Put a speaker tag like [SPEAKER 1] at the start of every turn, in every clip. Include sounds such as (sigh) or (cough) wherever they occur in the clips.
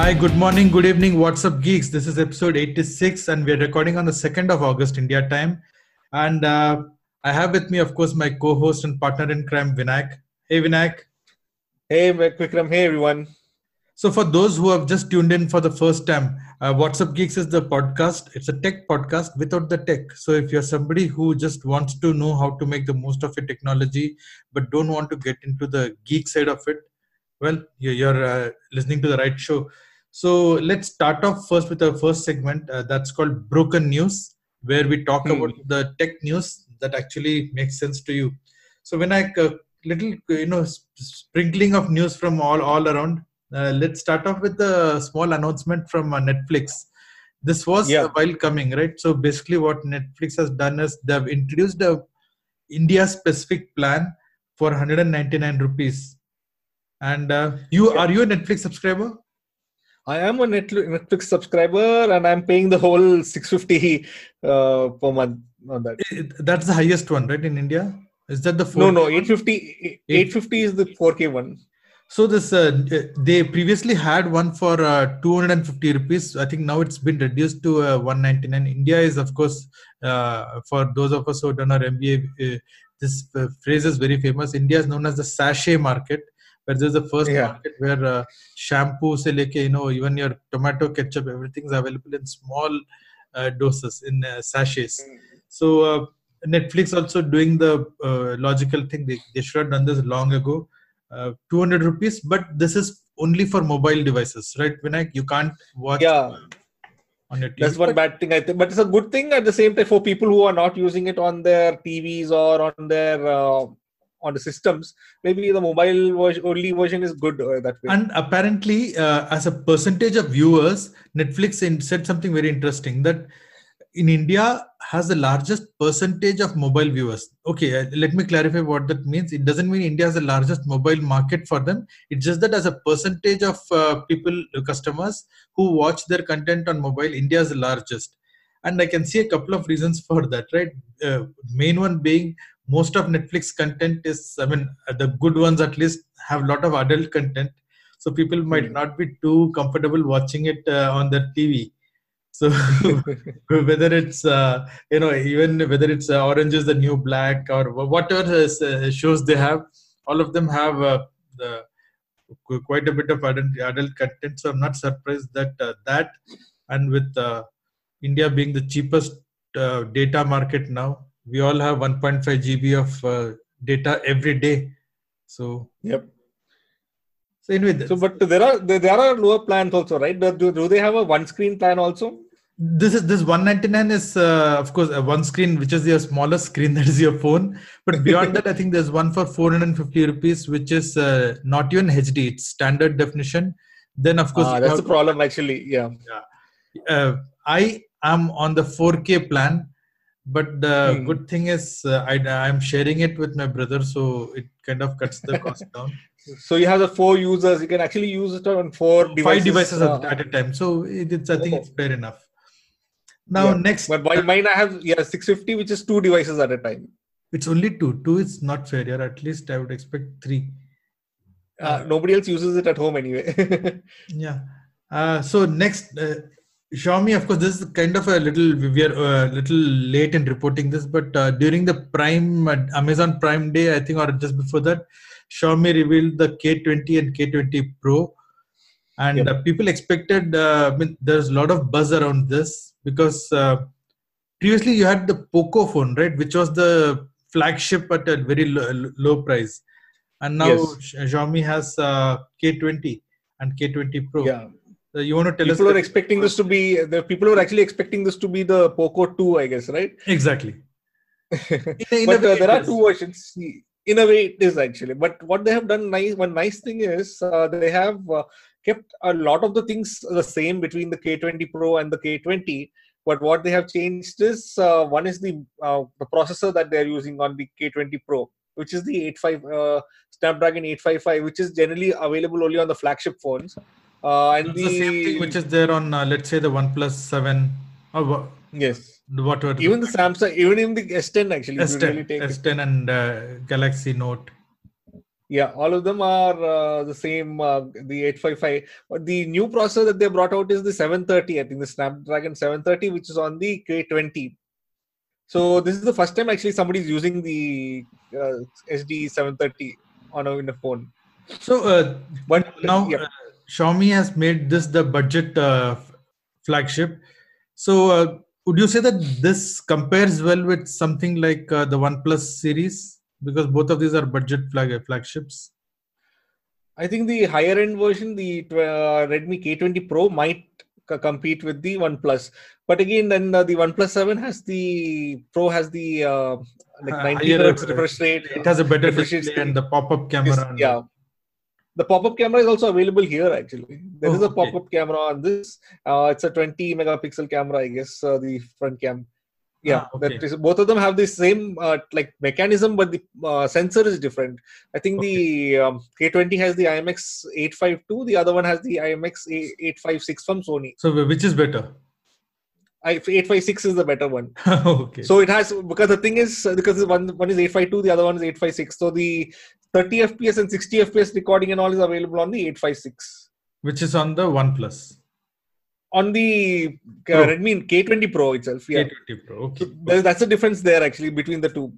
[SPEAKER 1] Hi, good morning, good evening. What's up, geeks? This is episode 86, and we're recording on the 2nd of August, India time. And uh, I have with me, of course, my co host and partner in crime, Vinayak. Hey, Vinayak.
[SPEAKER 2] Hey, Vikram. Hey, everyone.
[SPEAKER 1] So, for those who have just tuned in for the first time, uh, What's Up Geeks is the podcast. It's a tech podcast without the tech. So, if you're somebody who just wants to know how to make the most of your technology, but don't want to get into the geek side of it, well, you're, you're uh, listening to the right show. So, let's start off first with our first segment uh, that's called Broken News, where we talk
[SPEAKER 2] Hmm.
[SPEAKER 1] about the tech news that actually makes sense to you. So, when I uh, little you know sprinkling of news from all all around uh, let's start off with a small announcement from uh, netflix this was
[SPEAKER 2] Yeah.
[SPEAKER 1] a while coming right so basically what netflix has done is they've introduced a india specific plan for 199 rupees and uh, you are you a netflix subscriber
[SPEAKER 2] I am a Netflix subscriber and I'm paying the whole 650 uh, per month on that.
[SPEAKER 1] It- that's the highest one right in india is that the
[SPEAKER 2] No,
[SPEAKER 1] 4K
[SPEAKER 2] no,
[SPEAKER 1] one?
[SPEAKER 2] 850. 850 is the 4K one.
[SPEAKER 1] So this uh, they previously had one for uh, 250 rupees. I think now it's been reduced to uh, 199. India is of course uh, for those of us who done our MBA. Uh, this uh, phrase is very famous. India is known as the sachet market, where there's the first
[SPEAKER 2] Yeah.
[SPEAKER 1] market where uh, shampoo, se leke, you know, even your tomato ketchup, everything's available in small uh, doses in uh, sachets. So uh, Netflix also doing the uh, logical thing. They, they should have done this long ago. Uh, 200 rupees, but this is only for mobile devices, right? Vinayak, you can't watch
[SPEAKER 2] Yeah,
[SPEAKER 1] on your TV.
[SPEAKER 2] that's one bad thing I think. But it's a good thing at the same time for people who are not using it on their TVs or on their uh, on the systems. Maybe the mobile version, only version is good uh, that way.
[SPEAKER 1] And apparently, uh, as a percentage of viewers, Netflix said something very interesting that in India has the largest percentage of mobile viewers. Okay, uh, let me clarify what that means. It doesn't mean India has the largest mobile market for them. It's just that as a percentage of uh, people, uh, customers who watch their content on mobile, India is the largest. And I can see a couple of reasons for that, right? Uh, main one being most of Netflix content is, I mean, uh, the good ones at least have a lot of adult content. So people might
[SPEAKER 2] Hmm.
[SPEAKER 1] not be too comfortable watching it uh, on their TV. So (laughs) whether it's uh, you know even whether it's uh, Orange is the New Black or wh- whatever uh, shows they have, all of them have uh, the quite a bit of adult, adult content. So I'm not surprised that uh, that and with uh, India being the cheapest uh, data market now, we all have 1.5 GB of uh, data every day. So
[SPEAKER 2] yep.
[SPEAKER 1] so anyway,
[SPEAKER 2] So, but there are there, are lower plans also, right? Do, do do they have a one screen plan also?
[SPEAKER 1] this is this 199 is uh, of course uh, one screen which is your smallest screen (laughs) that is your phone but beyond that i think there's one for 450 rupees which is uh, not even hd it's standard definition then of course
[SPEAKER 2] Ah, that's the problem actually. Yeah.
[SPEAKER 1] uh, i am on the 4k plan but the
[SPEAKER 2] Hmm.
[SPEAKER 1] good thing is uh, i i'm sharing it with my brother so it kind of cuts the cost down (laughs)
[SPEAKER 2] So you have the four users. You can actually use it on four devices.
[SPEAKER 1] five devices
[SPEAKER 2] uh,
[SPEAKER 1] at, a time so it, it's i think
[SPEAKER 2] Oh.
[SPEAKER 1] it's fair enough now
[SPEAKER 2] Yeah.
[SPEAKER 1] next
[SPEAKER 2] But mine, I have yeah 650, which is two devices at a time.
[SPEAKER 1] It's only two. Two is not fair. Yeah, at least I would expect three.
[SPEAKER 2] Uh, nobody else uses it at home anyway. (laughs)
[SPEAKER 1] Yeah. Uh, so next, Xiaomi. Of course, this is kind of a little. We are uh, little late in reporting this, but uh, during the Prime uh, Amazon Prime Day, I think, or just before that, Xiaomi revealed the K20 and K20 Pro, and
[SPEAKER 2] Yep.
[SPEAKER 1] uh, people expected. Uh, I mean, there's a lot of buzz around this because uh, previously you had the Poco phone, right, which was the flagship at a very low, low price, and now
[SPEAKER 2] Yes.
[SPEAKER 1] Xiaomi has uh, K20 and K20 Pro.
[SPEAKER 2] yeah.
[SPEAKER 1] Uh, you want to tell
[SPEAKER 2] People
[SPEAKER 1] us?
[SPEAKER 2] are expecting this to be the people are actually expecting this to be the Poco 2, I guess, right?
[SPEAKER 1] exactly. (laughs) In in
[SPEAKER 2] but uh, there are
[SPEAKER 1] is.
[SPEAKER 2] two versions. In a way, it is actually. But what they have done nice, one nice thing is uh, they have uh, kept a lot of the things the same between the K20 Pro and the K20. But what they have changed is uh, one is the uh, the processor that they are using on the K20 Pro, which is the 85 uh, Snapdragon 855, which is generally available only on the flagship phones. Uh, and the,
[SPEAKER 1] the same thing which is there on, uh, let's say, the One 7 or wha-
[SPEAKER 2] yes,
[SPEAKER 1] whatever.
[SPEAKER 2] even the Samsung, even in the S10 actually,
[SPEAKER 1] S10,
[SPEAKER 2] really.
[SPEAKER 1] S10 and uh, Galaxy Note.
[SPEAKER 2] Yeah, all of them are uh, the same. Uh, the 855. But the new processor that they brought out is the 730. I think the Snapdragon 730, which is on the K20. So this is the first time actually somebody is using the uh, SD 730 on a, in a phone.
[SPEAKER 1] So, uh,
[SPEAKER 2] But
[SPEAKER 1] now
[SPEAKER 2] yeah.
[SPEAKER 1] uh, Xiaomi has made this the budget uh, flagship. So, uh, would you say that this compares well with something like uh, the OnePlus series? Because both of these are budget flag flagships.
[SPEAKER 2] I think the higher end version, the uh, Redmi K20 Pro, might c- compete with the OnePlus. But again, then uh, the OnePlus 7 has the Pro has the uh, like
[SPEAKER 1] Uh,
[SPEAKER 2] 90
[SPEAKER 1] higher,
[SPEAKER 2] hertz
[SPEAKER 1] uh,
[SPEAKER 2] refresh rate.
[SPEAKER 1] It has a better display and the pop-up
[SPEAKER 2] This-
[SPEAKER 1] camera. and-
[SPEAKER 2] yeah. The pop-up camera is also available here. Actually, there
[SPEAKER 1] Oh,
[SPEAKER 2] is a pop-up camera on this. Uh, it's a 20 megapixel camera, I guess. Uh, the front cam. Yeah,
[SPEAKER 1] Ah, okay.
[SPEAKER 2] that is, both of them have the same uh, like mechanism, but the uh, sensor is different. I think the um, K20 has the IMX 852, the other one has the IMX 856 from Sony.
[SPEAKER 1] So, which is better?
[SPEAKER 2] I, 856 is the better one. (laughs)
[SPEAKER 1] okay.
[SPEAKER 2] So it has because the thing is because one one is 852, the other one is 856. So the 30 FPS and 60 FPS recording and all is available on the 856.
[SPEAKER 1] which is on the OnePlus.
[SPEAKER 2] On the uh. Redmi K20 Pro itself, yeah.
[SPEAKER 1] K20 Pro. Okay.
[SPEAKER 2] So there- that's the difference there actually between the two.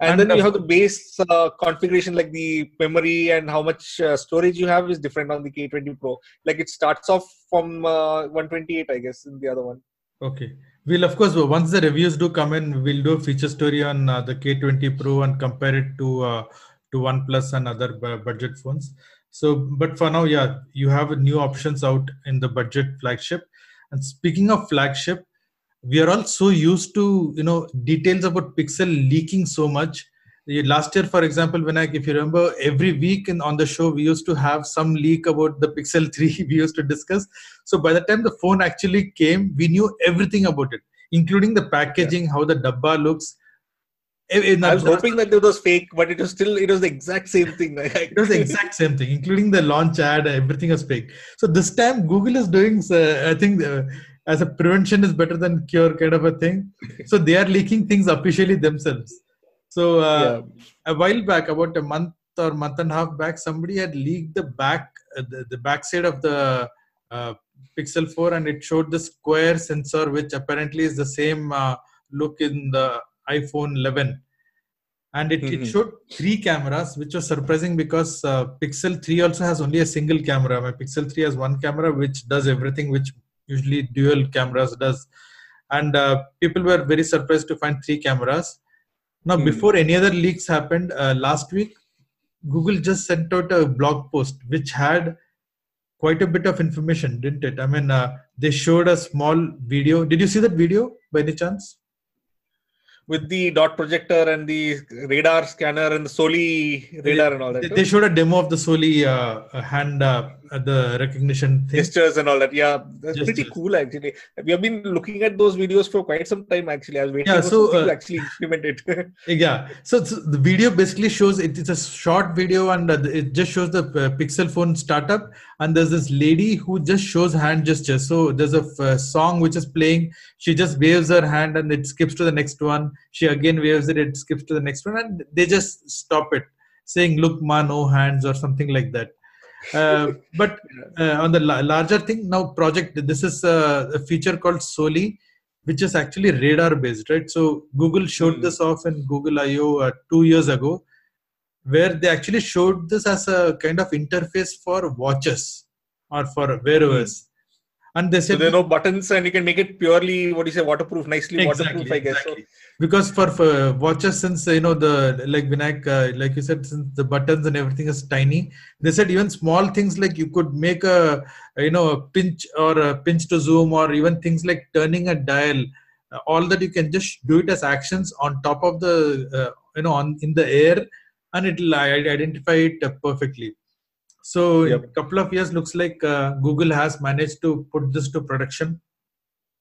[SPEAKER 2] And,
[SPEAKER 1] And
[SPEAKER 2] then you have the base uh, configuration, like the memory and how much uh, storage you have is different on the K20 Pro. Like it starts off from uh, 128, I guess, in the other one.
[SPEAKER 1] Okay. We'll of course once the reviews do come in, we'll do a feature story on uh, the K20 Pro and compare it to uh, to OnePlus and other bu- budget phones. So, but for now, yeah, you have new options out in the budget flagship. And speaking of flagship, we are all so used to you know details about Pixel leaking so much. Last year, for example, when I, if you remember, every week in, on the show we used to have some leak about the Pixel 3. (laughs) We used to discuss. So by the time the phone actually came, we knew everything about it, including the packaging, how the dabba looks. Eh, eh,
[SPEAKER 2] I was hoping that it was fake, but it was still it was the exact same thing. (laughs)
[SPEAKER 1] it was the exact same thing, including the launch ad. Everything was fake. So this time, Google is doing. Uh, I think uh, as a prevention is better than cure kind of a thing. (laughs) So they are leaking things officially themselves. So uh, a while back, about a month or month and a half back, somebody had leaked the back uh, the, the back side of the uh, Pixel 4, and it showed the square sensor, which apparently is the same uh, look in the iPhone 11 and it, it
[SPEAKER 2] Mhm.
[SPEAKER 1] showed three cameras which was surprising because uh, pixel 3 also has only a single camera. My pixel 3 has one camera which does everything which usually dual cameras does. And uh, people were very surprised to find three cameras now
[SPEAKER 2] Hmm.
[SPEAKER 1] before any other leaks happened uh, last week google just sent out a blog post which had quite a bit of information didn't it i mean uh, they showed a small video did you see that video by any chance
[SPEAKER 2] with the dot projector and the radar scanner and the Soli radar and all that.
[SPEAKER 1] they, they showed a demo of the Soli uh, uh, hand uh, uh, the recognition thing.
[SPEAKER 2] gestures and all that. Yeah, that's pretty cool actually. We have been looking at those videos for quite some time actually. I was waiting
[SPEAKER 1] Yeah,
[SPEAKER 2] for
[SPEAKER 1] so,
[SPEAKER 2] something to
[SPEAKER 1] uh,
[SPEAKER 2] actually implement it. (laughs) (laughs)
[SPEAKER 1] Yeah, so, so the video basically shows it, it's a short video and uh, it just shows the uh, Pixel phone startup and there's this lady who just shows hand gestures. So there's a f- uh, song which is playing. She just waves her hand and it skips to the next one. She again waves it, it skips to the next one, and they just stop it, saying "Look, ma, no hands" or something like that. Uh, but uh, on the la- larger thing now project this is uh, a feature called soli which is actually radar based right? So google showed
[SPEAKER 2] Hmm.
[SPEAKER 1] this off in google io uh, two years ago where they actually showed this as a kind of interface for watches or for wearers and they
[SPEAKER 2] so
[SPEAKER 1] said
[SPEAKER 2] there are no buttons and you can make it purely what do you say waterproof, nicely
[SPEAKER 1] exactly,
[SPEAKER 2] waterproof, I guess.
[SPEAKER 1] exactly. because for, for watches since you know the like vinayak uh, like you said since the buttons and everything is tiny they said even small things like you could make a you know a pinch or a pinch to zoom or even things like turning a dial uh, all that you can just do it as actions on top of the uh, you know on in the air and it'll identify it uh, perfectly so
[SPEAKER 2] Yep.
[SPEAKER 1] a couple of years looks like uh, google has managed to put this to production.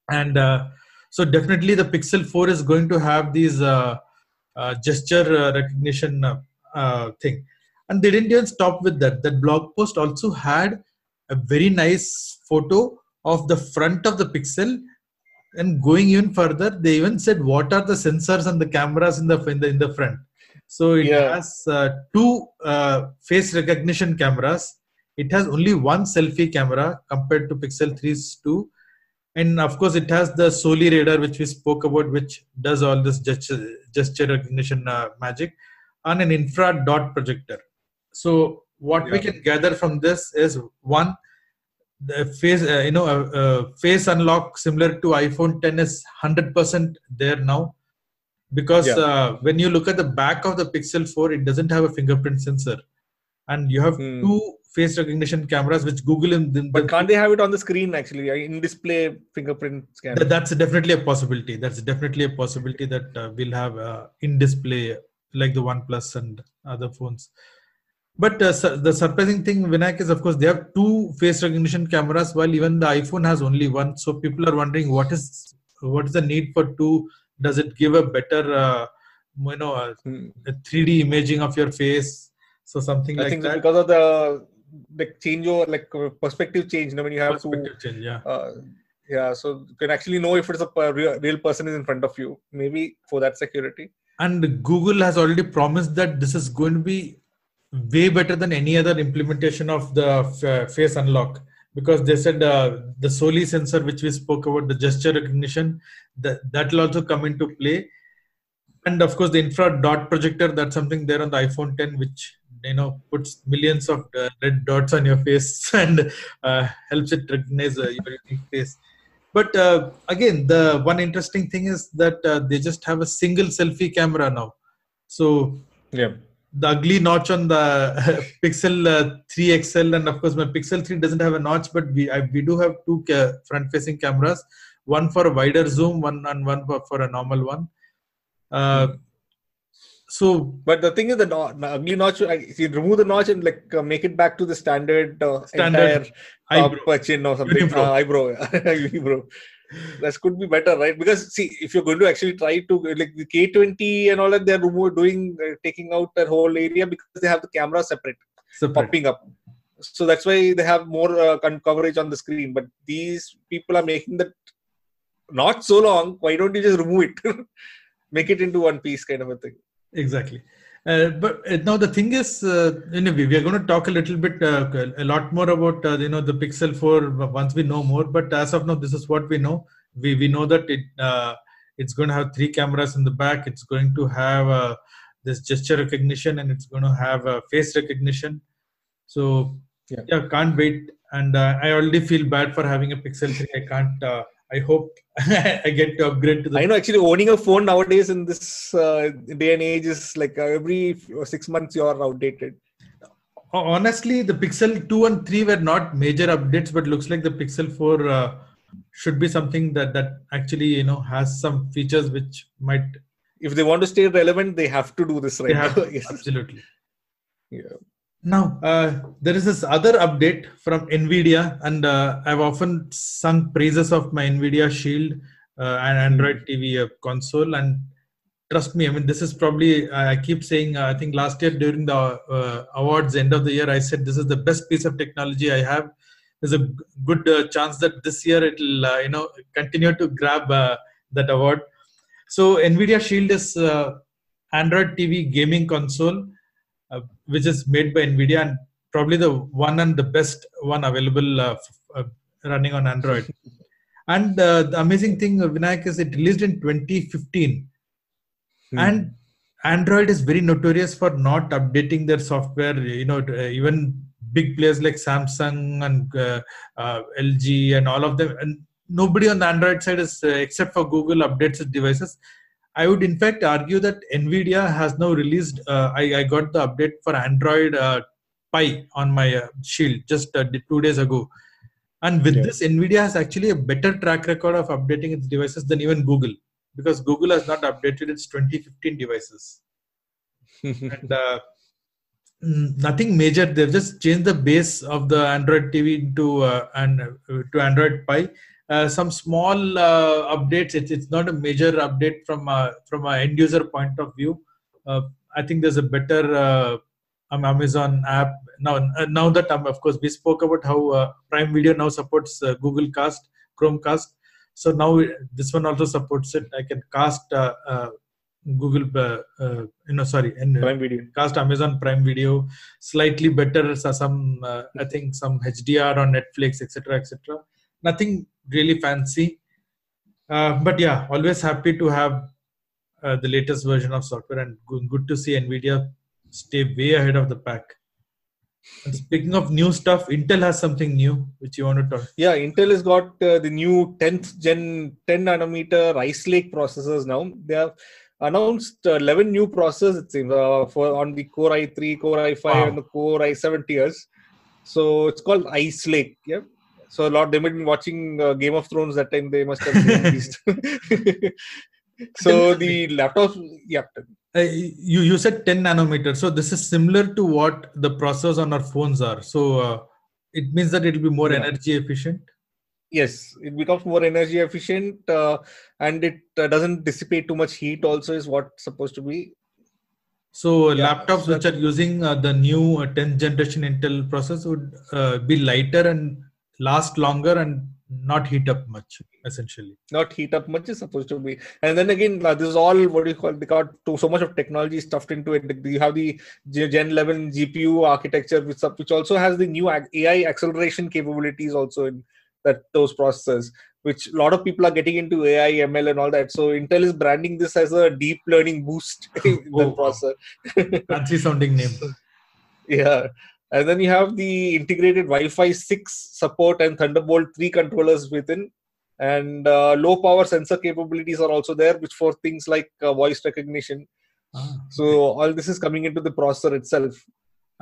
[SPEAKER 1] And uh, so definitely the pixel 4 is going to have these uh, uh, gesture uh, recognition uh, uh, thing. And they didn't even stop with that. That blog post also had a very nice photo of the front of the pixel. And going even further they even said what are the sensors and the cameras in the in the, in the front So it
[SPEAKER 2] Yeah.
[SPEAKER 1] has uh, two uh, face recognition cameras. It has only one selfie camera compared to Pixel 3's two, and of course it has the Soli radar, which we spoke about, which does all this gesture, gesture recognition uh, magic, on an infrared dot projector. So what we can gather from this is one the face uh, you know uh, uh, face unlock similar to iphone 10 is 100% there now because
[SPEAKER 2] Yeah.
[SPEAKER 1] uh, when you look at the back of the pixel 4 it doesn't have a fingerprint sensor and you have
[SPEAKER 2] Hmm.
[SPEAKER 1] two face recognition cameras which google in the,
[SPEAKER 2] But can't they have it on the screen actually? In display fingerprint
[SPEAKER 1] scanner that's definitely a possibility that's definitely a possibility that uh, we'll have uh, in display like the oneplus and other phones but uh, su- the surprising thing vinayak is of course they have two face recognition cameras while even the iphone has only one so people are wondering what is what is the need for two does it give a better uh, you know uh,
[SPEAKER 2] Hmm.
[SPEAKER 1] a 3d imaging of your face so something like that.
[SPEAKER 2] I
[SPEAKER 1] like
[SPEAKER 2] think
[SPEAKER 1] that
[SPEAKER 2] because of the change over like uh, perspective change. You know, when you have
[SPEAKER 1] perspective change yeah
[SPEAKER 2] uh, yeah, so you can actually know if it's a real, real person is in front of you. Maybe for that security.
[SPEAKER 1] and google has already promised that this is going to be way better than any other implementation of the f- face unlock because they said uh, the soli sensor which we spoke about the gesture recognition that that will also come into play. And of course the infrared dot projector that's something there on the iphone 10 which you know puts millions of uh, red dots on your face (laughs) and uh, helps it recognize uh, your unique face. But uh, again the one interesting thing is that uh, they just have a single selfie camera now. So
[SPEAKER 2] Yeah.
[SPEAKER 1] The ugly notch on the (laughs) pixel uh, 3 xl and of course my pixel 3 doesn't have a notch but we I, we do have two ca- front facing cameras one for a wider zoom one and one for, for a normal one uh, so
[SPEAKER 2] But the thing is, the, no- the ugly notch. You remove the notch and like uh, make it back to the standard, uh,
[SPEAKER 1] Standard
[SPEAKER 2] entire
[SPEAKER 1] eyebrow.
[SPEAKER 2] chin or something. Uh, eyebrow, (laughs) unibrow. That could be better, right? Because see, if you're going to actually try to like the K20 and all that, they're doing uh, taking out that whole area because they have the camera separate,
[SPEAKER 1] separate.
[SPEAKER 2] popping up. So that's why they have more uh, coverage on the screen. But these people are making that not so long. Why don't you just remove it? (laughs) Make it into one piece, kind of a thing.
[SPEAKER 1] exactly uh, but uh, now the thing is uh, you know, we, we are going to talk a little bit uh, a lot more about uh, you know the pixel 4 once we know more. But as of now this is what we know. We we know that it uh, it's going to have three cameras in the back. It's going to have uh, this gesture recognition and it's going to have uh, face recognition. So
[SPEAKER 2] Yeah.
[SPEAKER 1] yeah, can't wait. And uh, i already feel bad for having a pixel 3 i can't uh, i hope (laughs) i get to upgrade to the
[SPEAKER 2] I know actually owning a phone nowadays in this uh, day and age is like uh, every six months you are outdated.
[SPEAKER 1] honestly the pixel 2 and 3 were not major updates but looks like the pixel 4 uh, should be something that that actually you know has some features which might
[SPEAKER 2] If they want to stay relevant, they have to do this right. now. (laughs) Yes.
[SPEAKER 1] absolutely
[SPEAKER 2] Yeah.
[SPEAKER 1] Now uh, there is this other update from nvidia and uh, i've often sung praises of my nvidia shield uh, and android tv uh, console and trust me i mean this is probably i keep saying uh, i think last year during the uh, awards end of the year i said this is the best piece of technology i have. There's a good chance that this year it'll you know continue to grab that award. So nvidia shield is android tv gaming console which is made by nvidia and probably the one and the best one available uh, f- uh, running on android. And uh, the amazing thing vinayak is it released in 2015
[SPEAKER 2] Hmm.
[SPEAKER 1] and android is very notorious for not updating their software you know uh, even big players like samsung and uh, uh, lg and all of them. And nobody on the android side is uh, except for google updates its devices i would in fact argue that nvidia has now released uh, I, I got the update for android uh, pie on my uh, shield just uh, two days ago and with
[SPEAKER 2] Yeah.
[SPEAKER 1] this nvidia has actually a better track record of updating its devices than even google because Google has not updated its 2015 devices. (laughs) And uh, nothing major. They've just changed the base of the Android TV to uh, and uh, to Android Pie. Uh, some small uh, updates. It's, it's not a major update from uh, from an end user point of view. Uh, I think there's a better uh, um, Amazon app now. Uh, now that um, of course we spoke about how uh, Prime Video now supports uh, Google Cast, Chromecast so now this one also supports it i can cast uh, uh, Google, uh, uh, you know, sorry, and
[SPEAKER 2] Prime Video.
[SPEAKER 1] cast Amazon Prime Video, slightly better. So some, uh, I think, some HDR on Netflix, etc., etc. Nothing really fancy, uh, but yeah, always happy to have uh, the latest version of software, and good, to see Nvidia stay way ahead of the pack. And speaking of new stuff, Intel has something new which you want to talk.
[SPEAKER 2] Yeah, Intel has got uh, the new 10th gen 10 nanometer Ice Lake processors now. They have announced uh, 11 new processors it seems uh, for on the Core i3, Core i5,
[SPEAKER 1] Wow.
[SPEAKER 2] and the Core i7 tiers. So it's called Ice Lake. Yeah. So a lot they've be watching uh, Game of Thrones that time. They must have been released. (laughs) so the laptops, yeah.
[SPEAKER 1] Uh, you you said 10 nanometer, so this is similar to what the processors on our phones are. So uh, it means that it will be more
[SPEAKER 2] Yeah.
[SPEAKER 1] energy efficient.
[SPEAKER 2] Yes, it becomes more energy efficient uh, and it uh, doesn't dissipate too much heat. Also, is what's supposed to be.
[SPEAKER 1] So
[SPEAKER 2] Yeah,
[SPEAKER 1] laptops
[SPEAKER 2] so-
[SPEAKER 1] which are using uh, the new uh, 10th generation Intel process would uh, be lighter and last longer and not heat up much, essentially.
[SPEAKER 2] not heat up much is supposed to be and then again this is all what do you call they got to so much of technology stuffed into it you have the gen 11 gpu architecture which, which also has the new ai acceleration capabilities also in that those processors which a lot of people are getting into ai ml and all that so intel is branding this as a deep learning boost (laughs) in the (laughs)
[SPEAKER 1] Oh, wow.
[SPEAKER 2] processor (laughs)
[SPEAKER 1] Fancy sounding name.
[SPEAKER 2] yeah and then you have the integrated wi-fi 6 support and thunderbolt 3 controllers within and uh, low power sensor capabilities are also there which for things like uh, voice recognition
[SPEAKER 1] Ah.
[SPEAKER 2] so all this is coming into the processor itself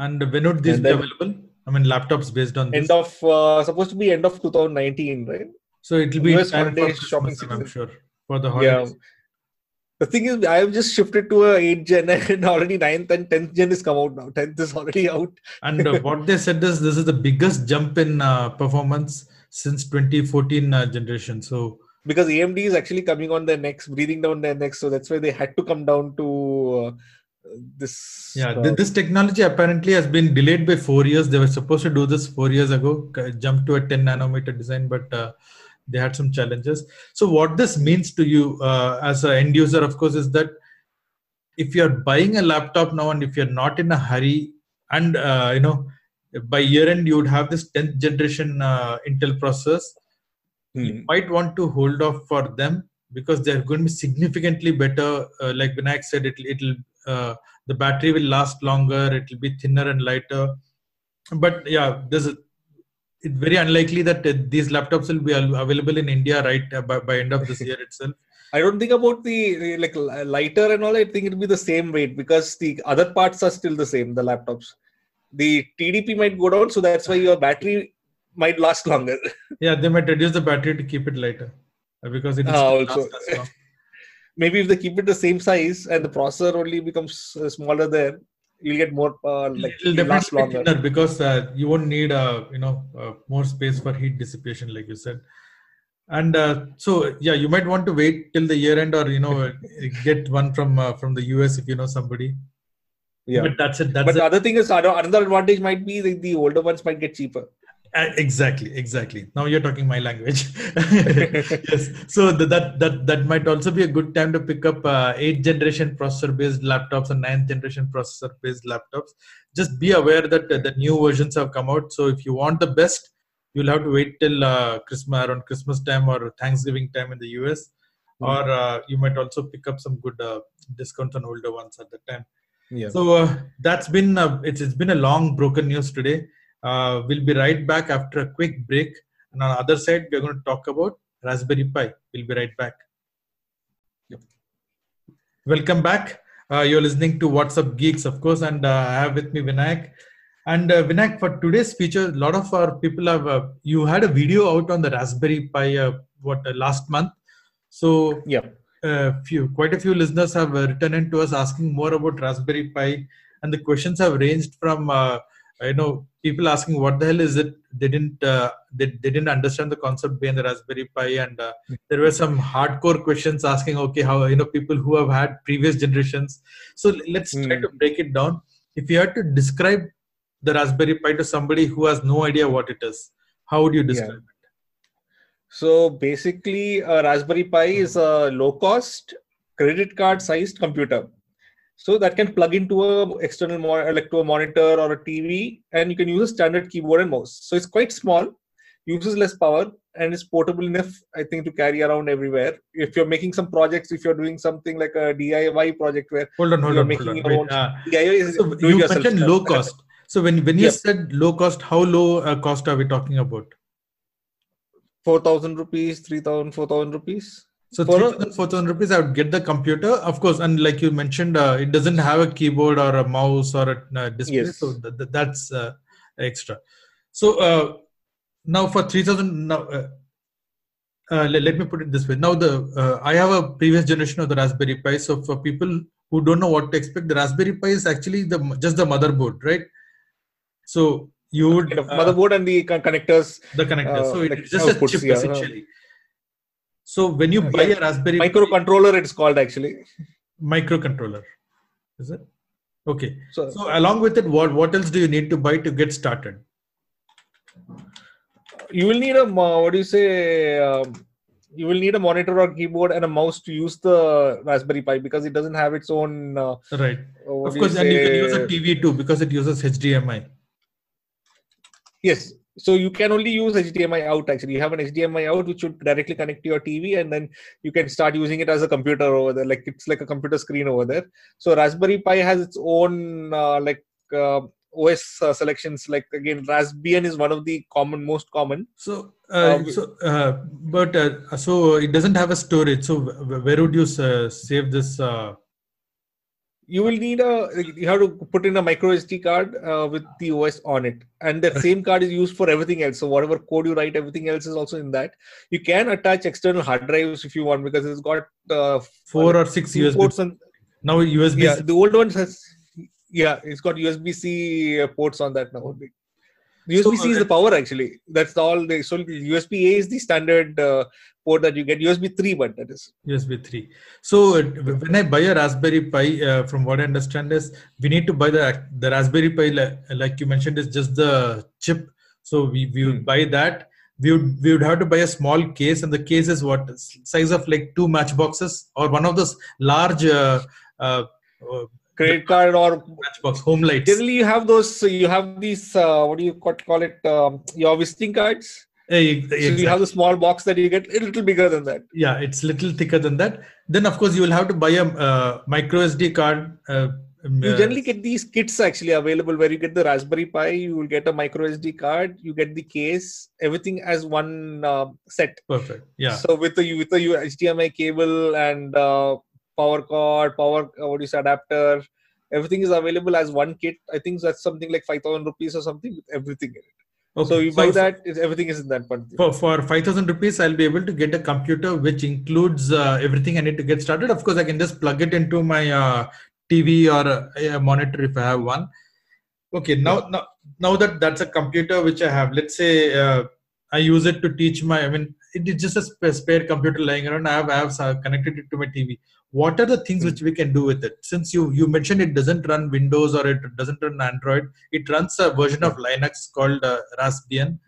[SPEAKER 1] And when would these
[SPEAKER 2] And
[SPEAKER 1] be available? I mean, laptops based on this.
[SPEAKER 2] end of uh, supposed to be end of 2019 right
[SPEAKER 1] so it will be
[SPEAKER 2] US holiday shopping
[SPEAKER 1] Christmas, I'm sure, for the
[SPEAKER 2] yeah
[SPEAKER 1] holidays.
[SPEAKER 2] The thing is i have just shifted to a 8 gen (laughs) and already 9th and 10th gen is come out now 10th is already out
[SPEAKER 1] And uh, what they said is this is the biggest jump in uh, performance since 2014 uh, generation. So
[SPEAKER 2] because AMD is actually coming on their necks, breathing down their necks. So that's why they had to come down to uh, this.
[SPEAKER 1] yeah,
[SPEAKER 2] uh,
[SPEAKER 1] th- this technology apparently has been delayed by four years. They were supposed to do this four years ago, c- jump to a 10 nanometer design, but uh, they had some challenges. So what this means to you uh, as an end user, of course, is that if you're buying a laptop now and if you're not in a hurry, and uh, you know by year end you would have this 10th generation uh, Intel processors, you
[SPEAKER 2] hmm.
[SPEAKER 1] might want to hold off for them because they're going to be significantly better. Uh, like Vinayak said, it'll it'll uh, the battery will last longer. It'll be thinner and lighter. But yeah, there's a, it's very unlikely that uh, these laptops will be available in India right uh, by, by end of this year itself. (laughs)
[SPEAKER 2] I don't think about the, like lighter and all. I think it'll be the same weight because the other parts are still the same. The laptops, the TDP might go down, so that's why your battery might last longer. (laughs)
[SPEAKER 1] Yeah, they might reduce the battery to keep it lighter uh, because it is
[SPEAKER 2] Ah, also.
[SPEAKER 1] last as long.
[SPEAKER 2] Maybe if they keep it the same size and the processor only becomes uh, smaller there, you'll get more uh, like
[SPEAKER 1] It'll
[SPEAKER 2] last longer.
[SPEAKER 1] because uh, you won't need uh, you know uh, more space for heat dissipation, like you said. And uh, so yeah, you might want to wait till the year end, or you know, (laughs) get one from uh, from the US if you know somebody.
[SPEAKER 2] Yeah.
[SPEAKER 1] But that's it. That's
[SPEAKER 2] But
[SPEAKER 1] it.
[SPEAKER 2] the other thing is, another advantage might be the older ones might get cheaper.
[SPEAKER 1] Uh, exactly, exactly. Now you're talking my language. (laughs) yes. So th- that that that might also be a good time to pick up uh, eighth generation processor based laptops and ninth generation processor based laptops. Just be aware that uh, the new versions have come out. So if you want the best, you'll have to wait till uh, Christmas around Christmas time or Thanksgiving time in the US, or uh, you might also pick up some good uh, discounts on older ones at the time.
[SPEAKER 2] Yeah.
[SPEAKER 1] So uh, that's been uh, it's, it's been a long broken news today. Uh, we'll be right back after a quick break, and on the other side we're going to talk about Raspberry Pi. We'll be right back.
[SPEAKER 2] Yep.
[SPEAKER 1] Welcome back. Uh, you're listening to What's Up Geeks, of course, and uh, I have with me Vinayak. And uh, Vinayak, for today's feature, a lot of our people have. Uh, you had a video out on the Raspberry Pi, uh, what uh, last month. So
[SPEAKER 2] yeah.
[SPEAKER 1] uh, few quite a few listeners have written in to us asking more about raspberry pi and the questions have ranged from uh, you know people asking what the hell is it? They didn't uh, they, they didn't understand the concept behind the raspberry pi and uh, there were some hardcore questions asking okay how you know people who have had previous generations. So let's try
[SPEAKER 2] Hmm.
[SPEAKER 1] to break it down. If you had to describe the raspberry pi to somebody who has no idea what it is how would you describe it?
[SPEAKER 2] So basically, a Raspberry Pi is a low cost credit card sized computer so that can plug into a external mo- like to a monitor or a tv and you can use a standard keyboard and mouse. So it's quite small uses less power and is portable enough i think to carry around everywhere. If you're making some projects if you're doing something like a diy project where
[SPEAKER 1] hold on hold
[SPEAKER 2] you're
[SPEAKER 1] on,
[SPEAKER 2] making
[SPEAKER 1] hold on.
[SPEAKER 2] your
[SPEAKER 1] Wait,
[SPEAKER 2] own
[SPEAKER 1] uh,
[SPEAKER 2] diy is
[SPEAKER 1] so you mentioned low cost. So when when you
[SPEAKER 2] Yep.
[SPEAKER 1] said low cost how low uh, cost are we talking about?
[SPEAKER 2] 4000 rupees 3000 4000 rupees
[SPEAKER 1] So
[SPEAKER 2] For
[SPEAKER 1] 3000, 4000 rupees, I would get the computer. Of course, and like you mentioned, uh, it doesn't have a keyboard or a mouse or a uh, display.
[SPEAKER 2] Yes.
[SPEAKER 1] So th- th- that's uh, extra. So uh, now for 3000, now uh, uh, let, let me put it this way. Now the uh, I have a previous generation of the Raspberry Pi. So for people who don't know what to expect, the Raspberry Pi is actually the just the motherboard, right? So you would
[SPEAKER 2] motherboard and the connectors
[SPEAKER 1] the
[SPEAKER 2] connectors.
[SPEAKER 1] so
[SPEAKER 2] like
[SPEAKER 1] it's just a chip
[SPEAKER 2] yeah.
[SPEAKER 1] essentially. So when you buy a Raspberry
[SPEAKER 2] microcontroller it's called actually.
[SPEAKER 1] Microcontroller. Is it? Okay.
[SPEAKER 2] So
[SPEAKER 1] so along with it what what else do you need to buy to get started?
[SPEAKER 2] You will need a what do you say um, you will need a monitor or keyboard and a mouse to use the raspberry pi because it doesn't have its own uh,
[SPEAKER 1] right. of course and you can use a tv too because it uses hdmi
[SPEAKER 2] yes so you can only use hdmi out actually. You have an hdmi out which would directly connect to your tv and then you can start using it as a computer over there. Like it's like a computer screen over there. So raspberry pi has its own uh, like uh, os uh, selections. Like again raspbian is one of the common most common.
[SPEAKER 1] So uh,
[SPEAKER 2] Uh,
[SPEAKER 1] so uh, but uh, so it doesn't have a storage. So where would you save this uh,
[SPEAKER 2] you will need a you have to put in a micro sd card uh, with the os on it. And that same card is used for everything else. So whatever code you write everything else is also in that. You can attach external hard drives if you want because it's got uh,
[SPEAKER 1] four or six usb
[SPEAKER 2] ports and
[SPEAKER 1] now usb
[SPEAKER 2] yeah the old one has yeah it's got usb-c uh, ports on that now usb-c is
[SPEAKER 1] uh,
[SPEAKER 2] the power actually. That's all they so usb-a is the standard uh, port that you get usb 3 but that is
[SPEAKER 1] USB 3. So when I buy a Raspberry Pi, uh, from what I understand is we need to buy the the Raspberry Pi, li- like you mentioned, is just the chip. So we, we would
[SPEAKER 2] Hmm.
[SPEAKER 1] buy that. We would we would have to buy a small case, and the case is what size of like two matchboxes or one of those large uh, uh, uh,
[SPEAKER 2] credit card or
[SPEAKER 1] matchbox home lights.
[SPEAKER 2] generally you have those you have these uh, what do you call it um, your visiting cards
[SPEAKER 1] Eh,
[SPEAKER 2] so you have the small box that you get a little bigger than that.
[SPEAKER 1] Yeah it's little thicker than that. Then of course you will have to buy a uh, micro sd card uh, um,
[SPEAKER 2] you
[SPEAKER 1] uh,
[SPEAKER 2] generally get these kits actually available where you get the raspberry pi you will get a micro sd card you get the case everything as one uh, set.
[SPEAKER 1] Perfect. Yeah.
[SPEAKER 2] So with the with the hdmi cable and uh, power cord power uh, what is adapter everything is available as one kit. I think that's something like 5000 rupees or something with everything in it
[SPEAKER 1] okay.
[SPEAKER 2] so you buy that it's, everything is in that one
[SPEAKER 1] for, for 5000 rupees i'll be able to get a computer which includes uh, everything i need to get started. Of course i can just plug it into my uh, tv or a, a monitor if i have one. Okay now now now that that's a computer which i have let's say uh, i use it to teach my i mean it is just a spare computer lying around. I have i have uh, connected it to my tv what are the things which we can do with it? Since you you mentioned it doesn't run windows or it doesn't run android it runs a version of linux called uh, raspbian.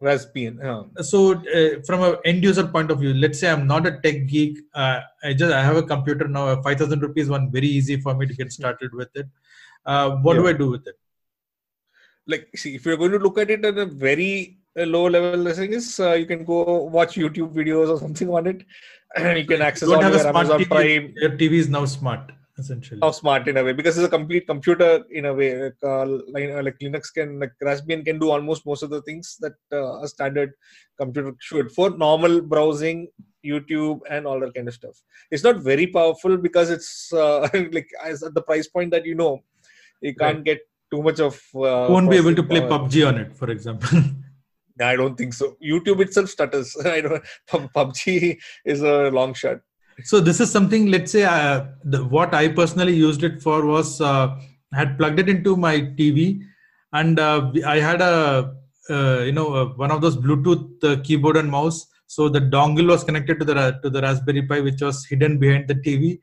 [SPEAKER 2] Raspbian yeah.
[SPEAKER 1] so uh, from an end user point of view let's say i'm not a tech geek uh, i just i have a computer now a 5000 rupees one very easy for me to get started with it. Uh, what do i do with it?
[SPEAKER 2] Like see if you're going to look at it at a very low level listening is uh, you can go watch youtube videos or something on it. (clears throat) And you can access
[SPEAKER 1] you don't
[SPEAKER 2] on
[SPEAKER 1] have a
[SPEAKER 2] your
[SPEAKER 1] smart
[SPEAKER 2] amazon
[SPEAKER 1] TV,
[SPEAKER 2] prime.
[SPEAKER 1] Your tv is now smart essentially.
[SPEAKER 2] Now smart in a way because it's a complete computer in a way like, uh, like, uh, linux can like raspbian can do almost most of the things that uh, a standard computer should for normal browsing youtube and all that kind of stuff. It's not very powerful because it's uh, (laughs) like as at the price point that you know you can't get too much of uh,
[SPEAKER 1] won't be able to play
[SPEAKER 2] power.
[SPEAKER 1] pubg on it for example (laughs)
[SPEAKER 2] I don't think so. YouTube itself stutters. (laughs) I don't. PUBG is a long shot.
[SPEAKER 1] so this is something let's say uh, the, what i personally used it for was uh, I had plugged it into my tv and uh, i had a uh, you know uh, one of those bluetooth keyboard and mouse so the dongle was connected to the to the raspberry pi which was hidden behind the tv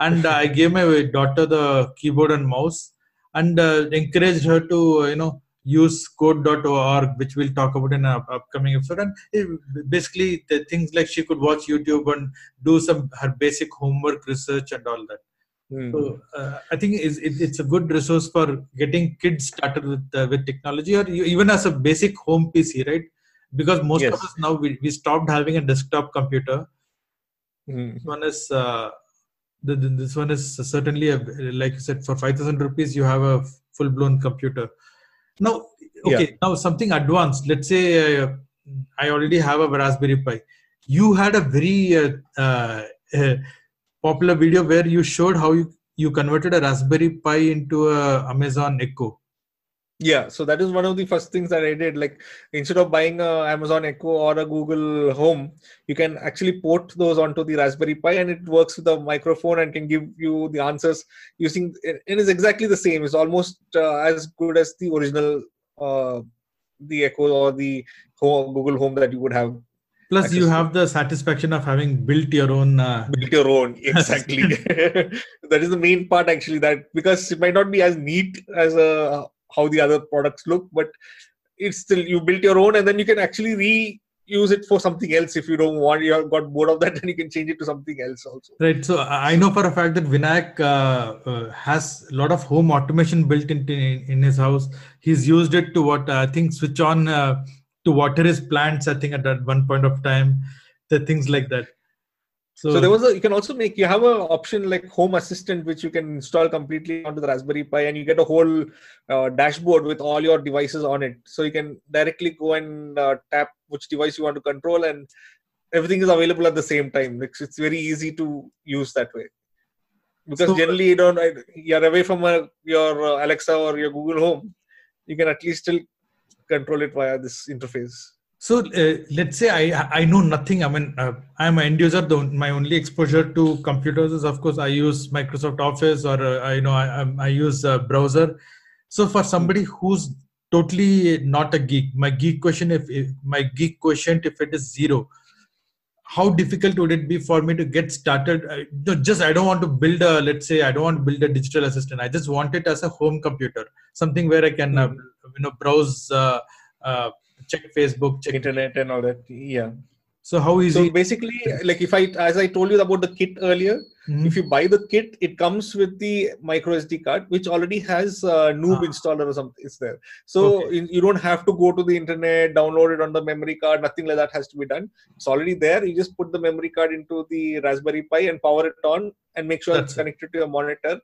[SPEAKER 1] and i (laughs) gave my daughter the keyboard and mouse and encouraged her to you know use code.org, which we'll talk about in our upcoming episode. And it, basically, the things like she could watch YouTube and do some her basic homework research and all that. Mm. So uh, I think it's, it, it's a good resource for getting kids started with uh, with technology, or even as a basic home PC, right? Because most yes. of us now we, we stopped having a desktop computer. Mm. This one is uh, the, the, this one is certainly a, like you said for five thousand rupees you have a full blown computer. Now, okay, yeah. now something advanced. Let's say uh, I already have a Raspberry Pi. You had a very uh, uh, (laughs) popular video where you showed how you, you converted a Raspberry Pi into a Amazon Echo.
[SPEAKER 2] Yeah, so that is one of the first things that I did. Like instead of buying a Amazon Echo or a Google Home, you can actually port those onto the Raspberry Pi, and it works with a microphone and can give you the answers using. It is exactly the same. It's almost uh, as good as the original, uh, the Echo or the home, Google Home that you would have
[SPEAKER 1] plus you have the satisfaction of having built your own uh,
[SPEAKER 2] built your own (laughs) exactly (laughs) that is the main part actually that because it might not be as neat as a how the other products look but it's still you built your own and then you can actually reuse it for something else if you don't want you have got bored of that (laughs) then you can change it to something else also.
[SPEAKER 1] Right. So i know for a fact that vinayak uh, uh, has a lot of home automation built in, in, his house. He's used it to what i think switch on uh, to water his plants i think at that one point of time. The things like that
[SPEAKER 2] so, so, there was a you can also make you have an option like home assistant which you can install completely onto the raspberry pi and you get a whole uh, dashboard with all your devices on it. So you can directly go and uh, tap which device you want to control and everything is available at the same time. It's, it's very easy to use that way. Because so, generally you don't you're away from a, uh, your uh, alexa or your google home you can at least still control it via this interface
[SPEAKER 1] so uh, let's say I I know nothing. I mean, uh, I'm an end user. The, my only exposure to computers is, of course, I use Microsoft Office or uh, I you know I I use a browser. So for somebody who's totally not a geek, my geek question if, if my geek quotient if it is zero, how difficult would it be for me to get started? I, just I don't want to build a let's say I don't want to build a digital assistant. I just want it as a home computer, something where I can mm-hmm. you know browse. Uh, uh, check facebook check
[SPEAKER 2] internet and all that yeah.
[SPEAKER 1] So how easy?
[SPEAKER 2] So basically like if i as i told you about the kit earlier mm-hmm. if you buy the kit it comes with the micro sd card which already has a noob ah. installer or something it's there. So okay. you don't have to go to the internet download it on the memory card nothing like that has to be done. It's already there. You just put the memory card into the raspberry pi and power it on and make sure That's it's connected to your monitor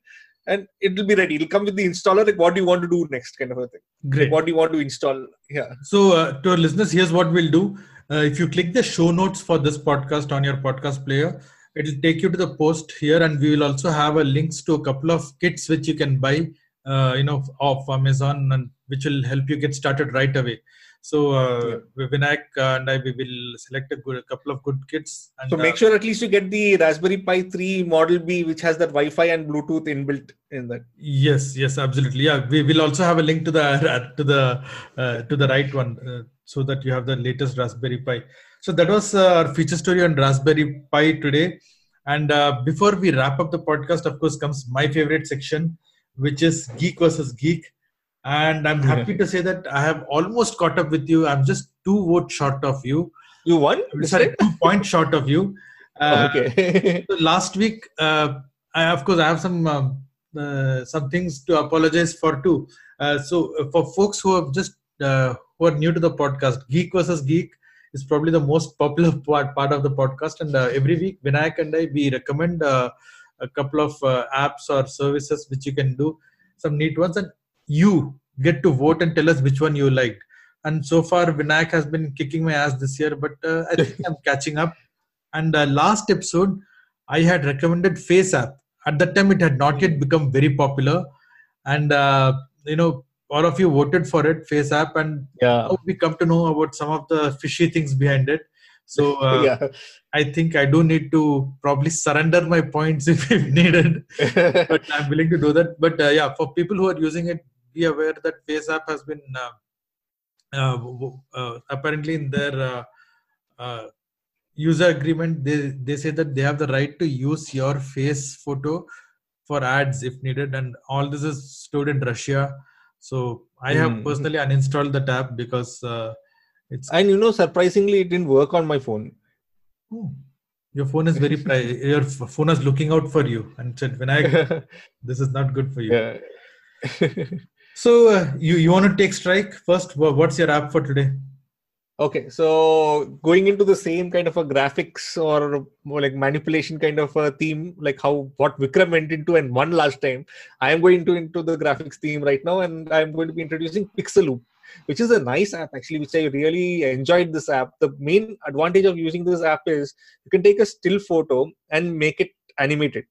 [SPEAKER 2] and it will be ready. It'll come with the installer. Like, what do you want to do next, kind of a thing.
[SPEAKER 1] Great.
[SPEAKER 2] What do you want to install? Yeah.
[SPEAKER 1] So, uh, to our listeners, here's what we'll do. Uh, if you click the show notes for this podcast on your podcast player, it'll take you to the post here, and we will also have a links to a couple of kits which you can buy, uh, you know, off Amazon, and which will help you get started right away. So uh, yeah. Vinayak and I we will select a, good, a couple of good kits. And,
[SPEAKER 2] so make uh, sure at least you get the Raspberry Pi 3 Model B, which has that Wi-Fi and Bluetooth inbuilt in that.
[SPEAKER 1] Yes, yes, absolutely. Yeah, we will also have a link to the (laughs) to the uh, to the right one, uh, so that you have the latest Raspberry Pi. So that was uh, our feature story on Raspberry Pi today. And uh, before we wrap up the podcast, of course, comes my favorite section, which is Geek versus Geek and I'm happy to say that I have almost caught up with you. I'm just two votes short of you.
[SPEAKER 2] You won?
[SPEAKER 1] Sorry, two (laughs) points short of you. Uh, okay. (laughs) so last week, uh, I of course I have some um, uh, some things to apologize for too. Uh, so uh, for folks who have just uh, who are new to the podcast, Geek versus Geek is probably the most popular (laughs) part part of the podcast. And every week, Vinayak and I we recommend a couple of apps or services which you can do some neat ones and you get to vote and tell us which one you liked. And so far, Vinayak has been kicking my ass this year, but uh, I think I'm catching up. And uh, last episode, I had recommended Face App. At that time, it had not yet become very popular, and uh, you know, all of you voted for it, Face App, and yeah, we come to know about some of the fishy things behind it. So (laughs) uh, yeah. I think I do need to probably surrender my points (laughs) if, if needed, (laughs) but I'm willing to do that. But uh, yeah, for people who are using it, be aware that Face App has been uh, uh, uh apparently in their uh, uh, user agreement they, they say that they have the right to use your face photo for ads if needed and all this is stored in russia So I have
[SPEAKER 2] Hmm.
[SPEAKER 1] personally uninstalled the app because uh, it's
[SPEAKER 2] And you know, surprisingly, it didn't work on my phone.
[SPEAKER 1] oh, your phone is very pri- (laughs) your phone is looking out for you and said, "Vinayak, (laughs) this is not good for you."
[SPEAKER 2] yeah. (laughs)
[SPEAKER 1] So uh, you you want to take strike first? What's your app for today?
[SPEAKER 2] Okay, so going into the same kind of a graphics or more like manipulation kind of a theme, like how what Vikram went into and won last time, I am going to into the graphics theme right now, and I am going to be introducing Pixaloop, which is a nice app actually, which I really enjoyed. This app. The main advantage of using this app is you can take a still photo and make it animated.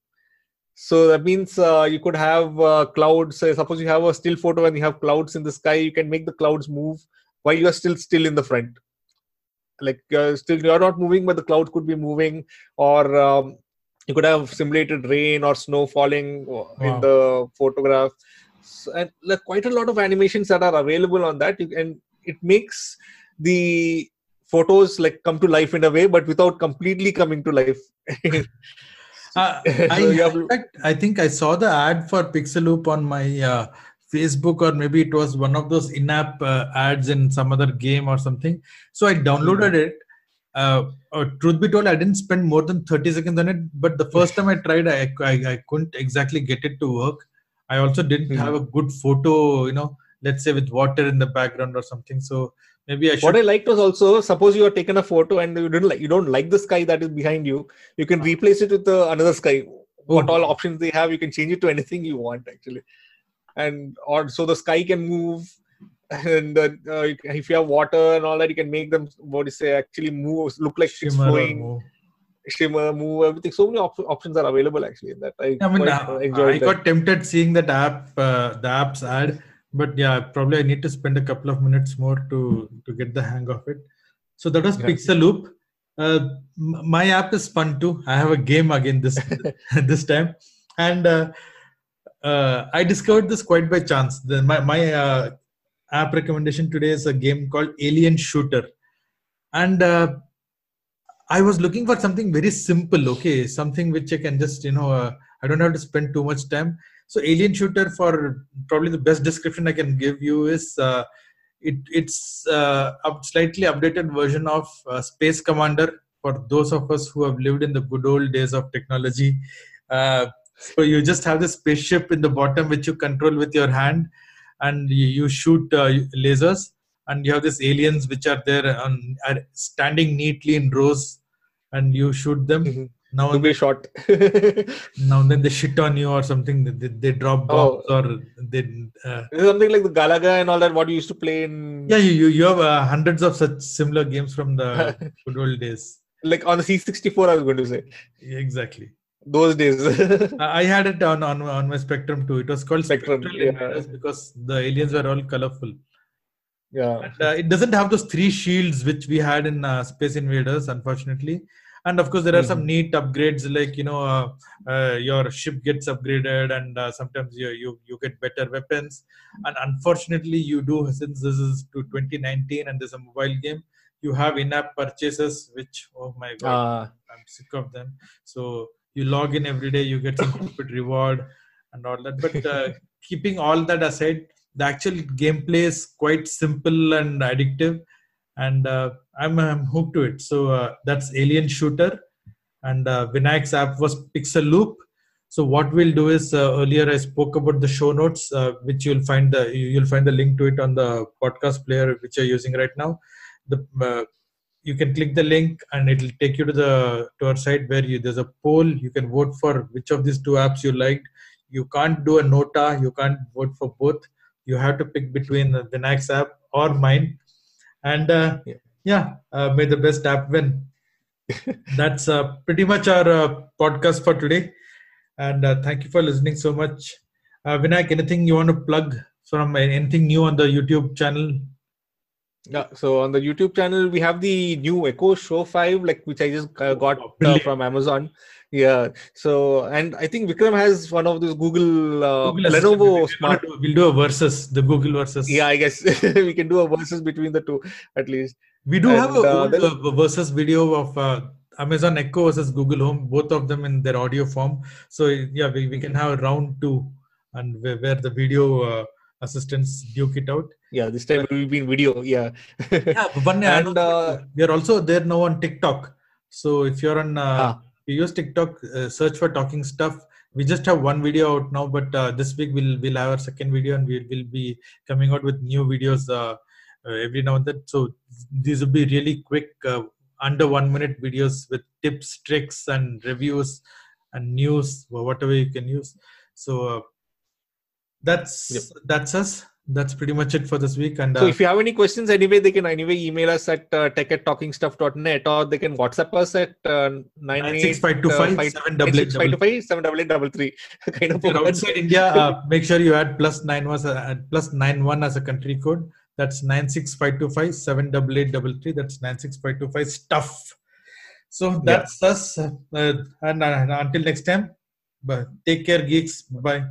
[SPEAKER 2] So that means uh, you could have uh, clouds. Uh, suppose you have a still photo and you have clouds in the sky, you can make the clouds move while you are still still in the front like uh, still you're not moving but the cloud could be moving or um, you could have simulated rain or snow falling
[SPEAKER 1] Wow.
[SPEAKER 2] in the photograph so, and like quite a lot of animations that are available on that you- and it makes the photos like come to life in a way but without completely coming to life (laughs)
[SPEAKER 1] Uh, (laughs) I,
[SPEAKER 2] you have
[SPEAKER 1] in
[SPEAKER 2] to-
[SPEAKER 1] fact, I think I saw the ad for Pixaloop on my uh, Facebook, or maybe it was one of those in-app uh, ads in some other game or something. So I downloaded it. Uh, uh, truth be told, I didn't spend more than 30 seconds on it. But the first time I tried, I, I, I couldn't exactly get it to work. I also didn't
[SPEAKER 2] Mhm.
[SPEAKER 1] have a good photo, you know, let's say with water in the background or something. So maybe I should.
[SPEAKER 2] what i liked was also suppose you are taken a photo and you didn't like you don't like the sky that is behind you you can replace it with the, another sky what
[SPEAKER 1] Oh.
[SPEAKER 2] all options they have you can change it to anything you want actually and or so the sky can move and uh, uh, if you have water and all that you can make them what do you say actually move look like it's
[SPEAKER 1] shimmer or
[SPEAKER 2] flowing
[SPEAKER 1] move.
[SPEAKER 2] shimmer move everything so many op- options are available actually in that i,
[SPEAKER 1] I mean, uh,
[SPEAKER 2] uh,
[SPEAKER 1] I
[SPEAKER 2] enjoyed that.
[SPEAKER 1] got tempted seeing that app, uh, the app's ad, but yeah, probably I need to spend a couple of minutes more to to get the hang of it. So that was
[SPEAKER 2] Yeah.
[SPEAKER 1] Pixaloop. Uh, my app is fun too. I have a game again this (laughs) (laughs) this time, and uh, uh, I discovered this quite by chance. The, my my uh, app recommendation today is a game called Alien Shooter, and uh, I was looking for something very simple. Okay, something which I can just you know uh, I don't have to spend too much time. So Alien Shooter, for probably the best description I can give you is uh, it it's uh, a slightly updated version of uh, Space Commander for those of us who have lived in the good old days of technology. Uh, so you just have the spaceship in the bottom which you control with your hand, and you, you shoot uh, lasers, and you have these aliens which are there and are standing neatly in rows, and you shoot them.
[SPEAKER 2] Mhm.
[SPEAKER 1] Now
[SPEAKER 2] to be
[SPEAKER 1] then,
[SPEAKER 2] shot (laughs)
[SPEAKER 1] now and then they shit on you or something. They, they drop
[SPEAKER 2] Oh.
[SPEAKER 1] bombs or they. Uh,
[SPEAKER 2] something like the galaga and all that what you used to play in
[SPEAKER 1] yeah, you you, you have uh, hundreds of such similar games from the (laughs) good old days.
[SPEAKER 2] like on the c64 i was going to say
[SPEAKER 1] Exactly.
[SPEAKER 2] those days (laughs)
[SPEAKER 1] I had it on, on on my Spectrum too. It was called
[SPEAKER 2] Spectrum, yeah.
[SPEAKER 1] Invaders because the aliens were all colorful.
[SPEAKER 2] yeah
[SPEAKER 1] And, uh, it doesn't have those three shields which we had in uh, Space Invaders, unfortunately. And of course, there are some
[SPEAKER 2] Mhm.
[SPEAKER 1] neat upgrades like you know uh, uh, your ship gets upgraded, and uh, sometimes you, you you get better weapons. And unfortunately, you do since this is to 2019 and there's a mobile game, you have in-app purchases, which oh my god,
[SPEAKER 2] uh,
[SPEAKER 1] I'm sick of them. So you log in every day, you get some (laughs) stupid reward and all that. But uh, keeping all that aside, the actual gameplay is quite simple and addictive, and uh, I'm, I'm hooked to it. So uh, that's Alien Shooter, and uh, Vinayak's app was Pixaloop. So what we'll do is uh, earlier I spoke about the show notes, which you'll find the you'll find the link to it on the podcast player which you're using right now. The you can click the link and it'll take you to the to our site where you there's a poll you can vote for which of these two apps you liked you can't do a nota you can't vote for both you have to pick between the, the next app or mine and uh,
[SPEAKER 2] Yeah.
[SPEAKER 1] yeah uh, may the best app win. (laughs) That's uh, pretty much our uh, podcast for today. And uh, thank you for listening so much. Uh, vinayak anything you want to plug from anything new on the youtube channel?
[SPEAKER 2] Yeah so on the youtube channel we have the new echo show 5 like which i just uh, got from amazon yeah so and i think vikram has one of those google, uh,
[SPEAKER 1] Google
[SPEAKER 2] lenovo
[SPEAKER 1] We'll
[SPEAKER 2] smart
[SPEAKER 1] do- we'll do a versus the google versus
[SPEAKER 2] yeah i guess (laughs) we can do a versus between the two at least
[SPEAKER 1] We do have a
[SPEAKER 2] uh, then-
[SPEAKER 1] versus video of uh, Amazon Echo versus Google Home, both of them in their audio form. So yeah, we, we can have a round two, and where, where the video uh, assistants duke it out.
[SPEAKER 2] Yeah, this time we'll be in video. Yeah.
[SPEAKER 1] yeah, one (laughs) and uh, we are also there now on TikTok. So if you're on, uh, ah. You use TikTok, uh, search for talking stuff. We just have one video out now, but uh, this week we'll we'll have our second video, and we will be coming out with new videos uh, uh, every now and then. So these will be really quick, under one minute videos with tips, tricks, and reviews and news, whatever you can use. So that's yep. that's us that's pretty much it for this week. And
[SPEAKER 2] uh, so, if you have any questions, anyway, they can anyway email us at uh, tech at talkingstuff.net or they can WhatsApp us at uh, 96525 (laughs)
[SPEAKER 1] kind of. outside India, uh, make sure you add plus nine was uh, plus nine one as a country code. That's nine six five two five seven double eight double three. That's nine six five two five stuff. So that's yeah. us. Uh, and uh, until next time, but take care, geeks. Bye.